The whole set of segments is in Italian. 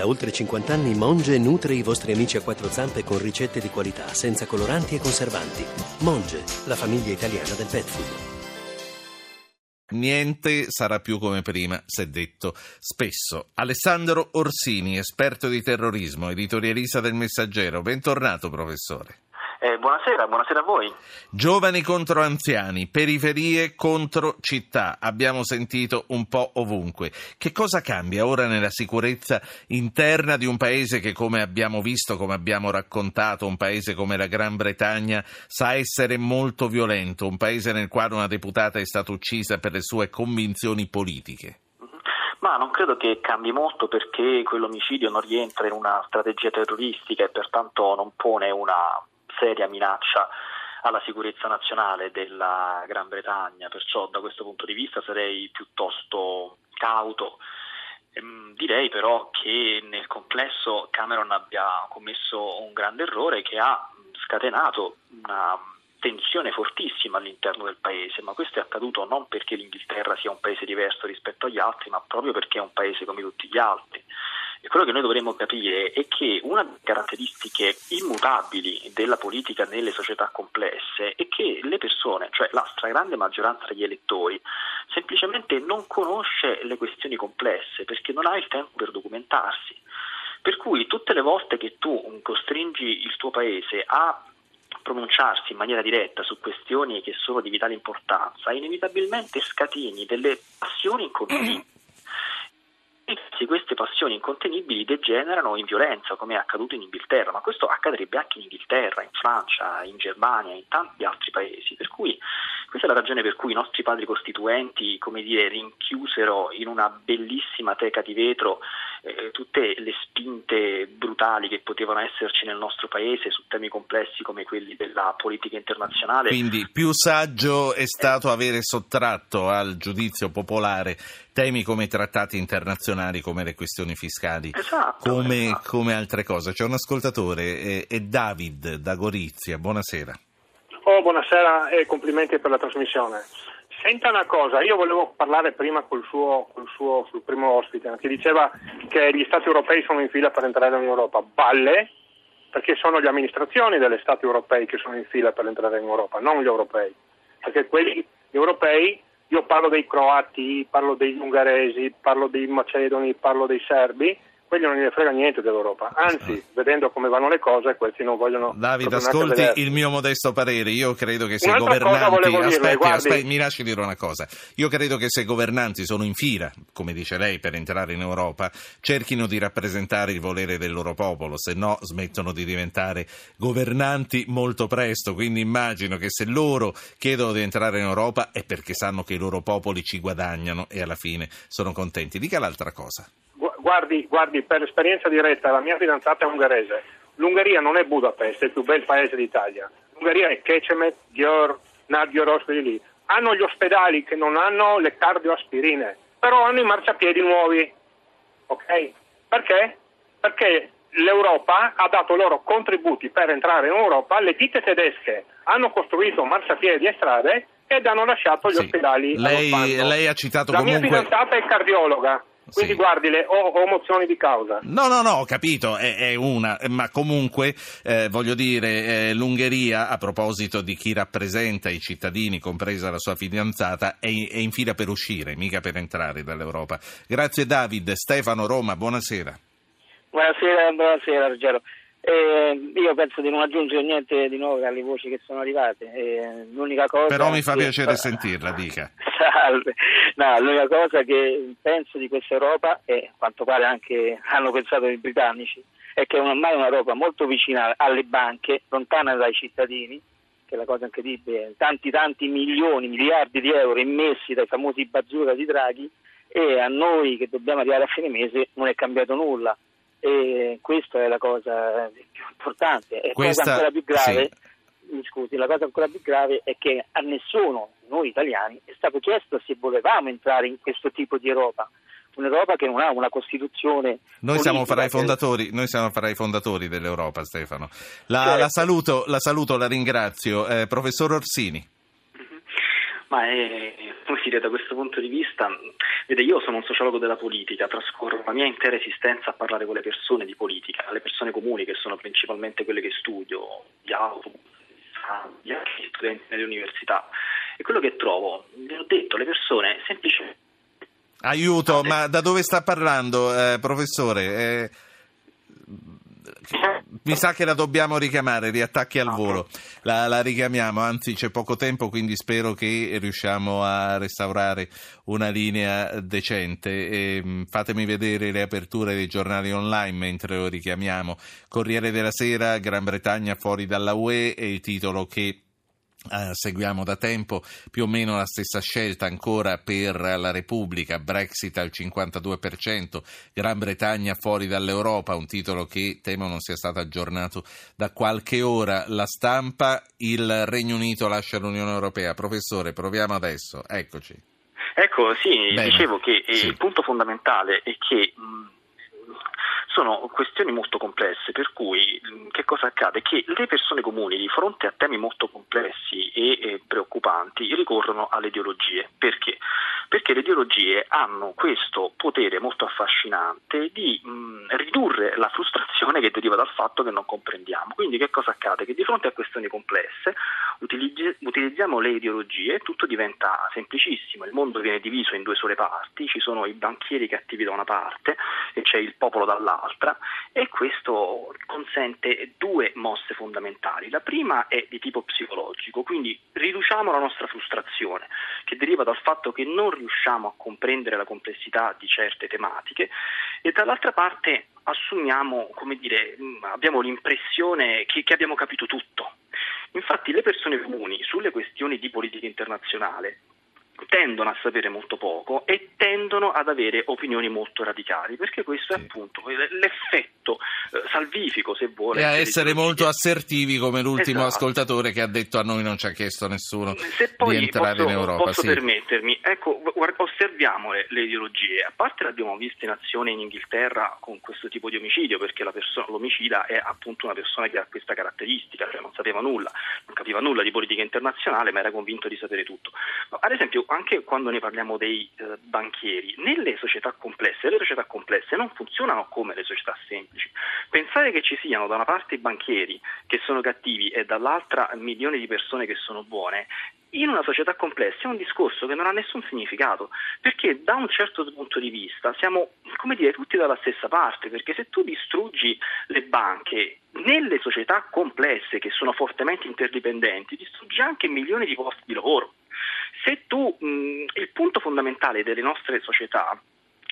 Da oltre 50 anni Monge nutre i vostri amici a quattro zampe con ricette di qualità, senza coloranti e conservanti. Monge, la famiglia italiana del pet food. Niente sarà più come prima, si è detto spesso. Alessandro Orsini, esperto di terrorismo, editorialista del Messaggero. Bentornato, professore. Eh, buonasera, buonasera a voi. Giovani contro anziani, periferie contro città, abbiamo sentito un po' ovunque. Che cosa cambia ora nella sicurezza interna di un paese che, come abbiamo visto, come abbiamo raccontato, un paese come la Gran Bretagna sa essere molto violento, un paese nel quale una deputata è stata uccisa per le sue convinzioni politiche? Ma non credo che cambi molto perché quell'omicidio non rientra in una strategia terroristica e pertanto non pone una seria minaccia alla sicurezza nazionale della Gran Bretagna, perciò da questo punto di vista sarei piuttosto cauto. Ehm, direi però che nel complesso Cameron abbia commesso un grande errore che ha scatenato una tensione fortissima all'interno del paese, ma questo è accaduto non perché l'Inghilterra sia un paese diverso rispetto agli altri, ma proprio perché è un paese come tutti gli altri. E quello che noi dovremmo capire è che una delle caratteristiche immutabili della politica nelle società complesse è che le persone, cioè la stragrande maggioranza degli elettori, semplicemente non conosce le questioni complesse perché non ha il tempo per documentarsi. Per cui tutte le volte che tu costringi il tuo paese a pronunciarsi in maniera diretta su questioni che sono di vitale importanza, inevitabilmente scatini delle passioni incontenibili se queste passioni incontenibili degenerano in violenza, come è accaduto in Inghilterra, ma questo accadrebbe anche in Inghilterra, in Francia, in Germania, in tanti altri paesi. Per cui questa è la ragione per cui i nostri padri costituenti, come dire, rinchiusero in una bellissima teca di vetro eh, tutte le spinte brutali che potevano esserci nel nostro paese su temi complessi come quelli della politica internazionale. Quindi più saggio è stato avere sottratto al giudizio popolare temi come i trattati internazionali, come le questioni fiscali, esatto, come, esatto. come, altre cose. C'è un ascoltatore, è, è David da Gorizia. Buonasera. Oh, buonasera e complimenti per la trasmissione. Senta una cosa, io volevo parlare prima col suo, col suo sul primo ospite che diceva che gli Stati europei sono in fila per entrare in Europa. Balle, perché sono le amministrazioni degli Stati europei che sono in fila per entrare in Europa, non gli europei. Perché quelli europei, io parlo dei croati, parlo degli ungheresi, parlo dei macedoni, parlo dei serbi, quelli non ne frega niente dell'Europa, anzi, vedendo come vanno le cose, questi non vogliono... Davide, ascolti il mio modesto parere, io credo che se i governanti... Aspetti, dirle, guardi... aspetti, mi lasci dire una cosa, io credo che se i governanti sono in fila, come dice lei, per entrare in Europa, cerchino di rappresentare il volere del loro popolo, se no smettono di diventare governanti molto presto, quindi immagino che se loro chiedono di entrare in Europa è perché sanno che i loro popoli ci guadagnano e alla fine sono contenti. Dica l'altra cosa. Guardi, guardi, per esperienza diretta, la mia fidanzata è ungherese. L'Ungheria non è Budapest, è il più bel paese d'Italia. L'Ungheria è Kecemet, Győr, Nagyoros, quelli lì. Hanno gli ospedali che non hanno le cardioaspirine, però hanno i marciapiedi nuovi. Ok? Perché? Perché l'Europa ha dato loro contributi per entrare in Europa, le ditte tedesche hanno costruito marciapiedi e strade ed hanno lasciato gli sì. ospedali. Lei, lei, ha citato la comunque... mia fidanzata è cardiologa. Quindi sì. guardi, le, ho, ho, mozioni di causa. No, no, no, ho capito, è, è una, ma comunque eh, voglio dire, eh, l'Ungheria, a proposito di chi rappresenta i cittadini, compresa la sua fidanzata, è, è in fila per uscire, mica per entrare dall'Europa. Grazie David. Stefano Roma, buonasera. Buonasera, buonasera Ruggero. Eh, io penso di non aggiungere niente di nuovo alle voci che sono arrivate. Eh, l'unica cosa Però mi fa che... piacere sentirla, dica. Salve. No, l'unica cosa che penso di questa Europa, e a quanto pare anche hanno pensato i britannici, è che è ormai un'Europa molto vicina alle banche, lontana dai cittadini, che è la cosa incredibile, tanti tanti milioni, miliardi di euro immessi dai famosi bazooka di Draghi e a noi che dobbiamo arrivare a fine mese non è cambiato nulla e questa è la cosa più importante. E questa, cosa ancora più grave, sì. mi scusi, la cosa ancora più grave è che a nessuno, noi italiani, è stato chiesto se volevamo entrare in questo tipo di Europa. Un'Europa che non ha una Costituzione. Noi siamo fra i fondatori, noi siamo fra i fondatori dell'Europa, Stefano. La, certo. la, saluto, la saluto, la ringrazio. Eh, professor Orsini. Ma è, come dire, da questo punto di vista, vede, io sono un sociologo della politica, trascorro la mia intera esistenza a parlare con le persone di politica, le persone comuni che sono principalmente quelle che studio, gli autobus, gli studenti nelle università. E quello che trovo, vi ho detto, le persone semplicemente... Aiuto, ma da dove sta parlando, eh, professore? Eh mi sa che la dobbiamo richiamare, riattacchi al volo. La, la, richiamiamo, anzi c'è poco tempo, quindi spero che riusciamo a restaurare una linea decente. E, mm, fatemi vedere le aperture dei giornali online mentre lo richiamiamo. Corriere della Sera, Gran Bretagna fuori dalla UE è il titolo che Uh, seguiamo da tempo più o meno la stessa scelta ancora per la Repubblica, Brexit al 52%, Gran Bretagna fuori dall'Europa, un titolo che temo non sia stato aggiornato da qualche ora. La stampa, il Regno Unito lascia l'Unione Europea. Professore, proviamo adesso, eccoci. Ecco, sì, Bene. dicevo che sì. il punto fondamentale è che... Mh, sono questioni molto complesse, per cui che cosa accade? Che le persone comuni di fronte a temi molto complessi e, e preoccupanti ricorrono alle ideologie. Perché? Perché le ideologie hanno questo potere molto affascinante di mh, ridurre la frustrazione che deriva dal fatto che non comprendiamo. Quindi che cosa accade? Che di fronte a questioni complesse utilizzi- utilizziamo le ideologie e tutto diventa semplicissimo. Il mondo viene diviso in due sole parti, ci sono i banchieri cattivi da una parte e c'è il popolo dall'altra e questo consente due mosse fondamentali. La prima è di tipo psicologico, quindi riduciamo la nostra frustrazione che deriva dal fatto che non riusciamo a comprendere la complessità di certe tematiche e dall'altra parte assumiamo, come dire, abbiamo l'impressione che, che abbiamo capito tutto. Infatti le persone comuni sulle questioni di politica internazionale tendono a sapere molto poco e tendono ad avere opinioni molto radicali, perché questo sì. è appunto l'effetto eh, salvifico, se vuole. E a essere molto assertivi, come l'ultimo esatto. ascoltatore che ha detto a noi non ci ha chiesto nessuno di entrare posso, in Europa. Posso sì. permettermi, ecco, osserviamo le, le, ideologie, a parte l'abbiamo vista in azione in Inghilterra con questo tipo di omicidio, perché persona, l'omicida è appunto una persona che ha questa caratteristica, cioè non sapeva nulla, non capiva nulla di politica internazionale, ma era convinto di sapere tutto. Ma, ad esempio, anche quando ne parliamo dei eh, banchieri, nelle società complesse, le società complesse non funzionano come le società semplici. Pensare che ci siano da una parte i banchieri che sono cattivi e dall'altra milioni di persone che sono buone in una società complessa è un discorso che non ha nessun significato, perché da un certo punto di vista siamo, come dire, tutti dalla stessa parte, perché se tu distruggi le banche nelle società complesse che sono fortemente interdipendenti, distruggi anche milioni di posti di lavoro. Se tu, mh, il punto fondamentale delle nostre società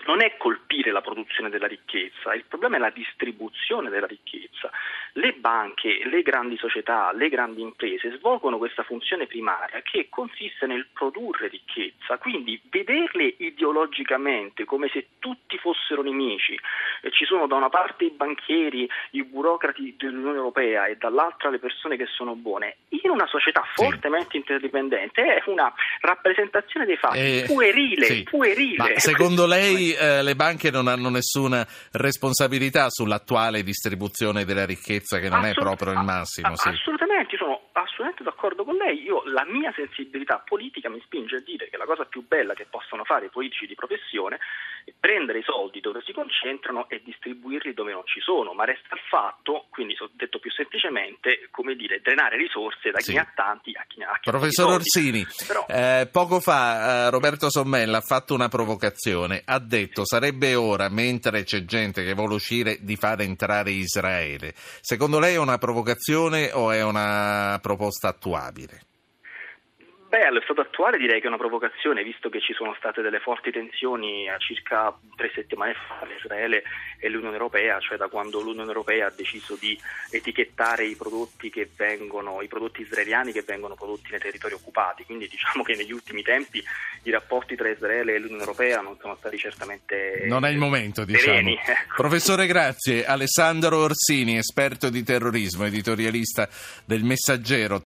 non è colpire la produzione della ricchezza, il problema è la distribuzione della ricchezza. Le banche, le grandi società, le grandi imprese svolgono questa funzione primaria che consiste nel produrre ricchezza, quindi vederle ideologicamente come se tutti fossero nemici, e ci sono da una parte i banchieri, i burocrati dell'Unione Europea e dall'altra le persone che sono buone, in una società fortemente sì. interdipendente è una rappresentazione dei fatti eh, puerile, sì. puerile. Ma secondo lei eh, le banche non hanno nessuna responsabilità sull'attuale distribuzione della ricchezza che non Assolut- è proprio il massimo. Sì. Assolutamente, sono assolutamente d'accordo con lei. Io, la mia sensibilità politica mi spinge a dire che la cosa più bella che possono fare i politici di professione prendere i soldi dove si concentrano e distribuirli dove non ci sono, ma resta il fatto, quindi detto più semplicemente, come dire, drenare risorse da chi sì. ne ha tanti a chi ne ha tanti. Professor Orsini, Però... eh, poco fa eh, Roberto Sommella ha fatto una provocazione, ha detto sarebbe ora, mentre c'è gente che vuole uscire, di fare entrare Israele. Secondo lei è una provocazione o è una proposta attuabile? Beh, allo stato attuale direi che è una provocazione, visto che ci sono state delle forti tensioni a circa tre settimane fa tra Israele e l'Unione Europea, cioè da quando l'Unione Europea ha deciso di etichettare i prodotti, vengono, i prodotti israeliani che vengono prodotti nei territori occupati. Quindi diciamo che negli ultimi tempi i rapporti tra Israele e l'Unione Europea non sono stati certamente Non è il momento, diciamo. Ecco. Professore, grazie. Alessandro Orsini, esperto di terrorismo, editorialista del Messaggero.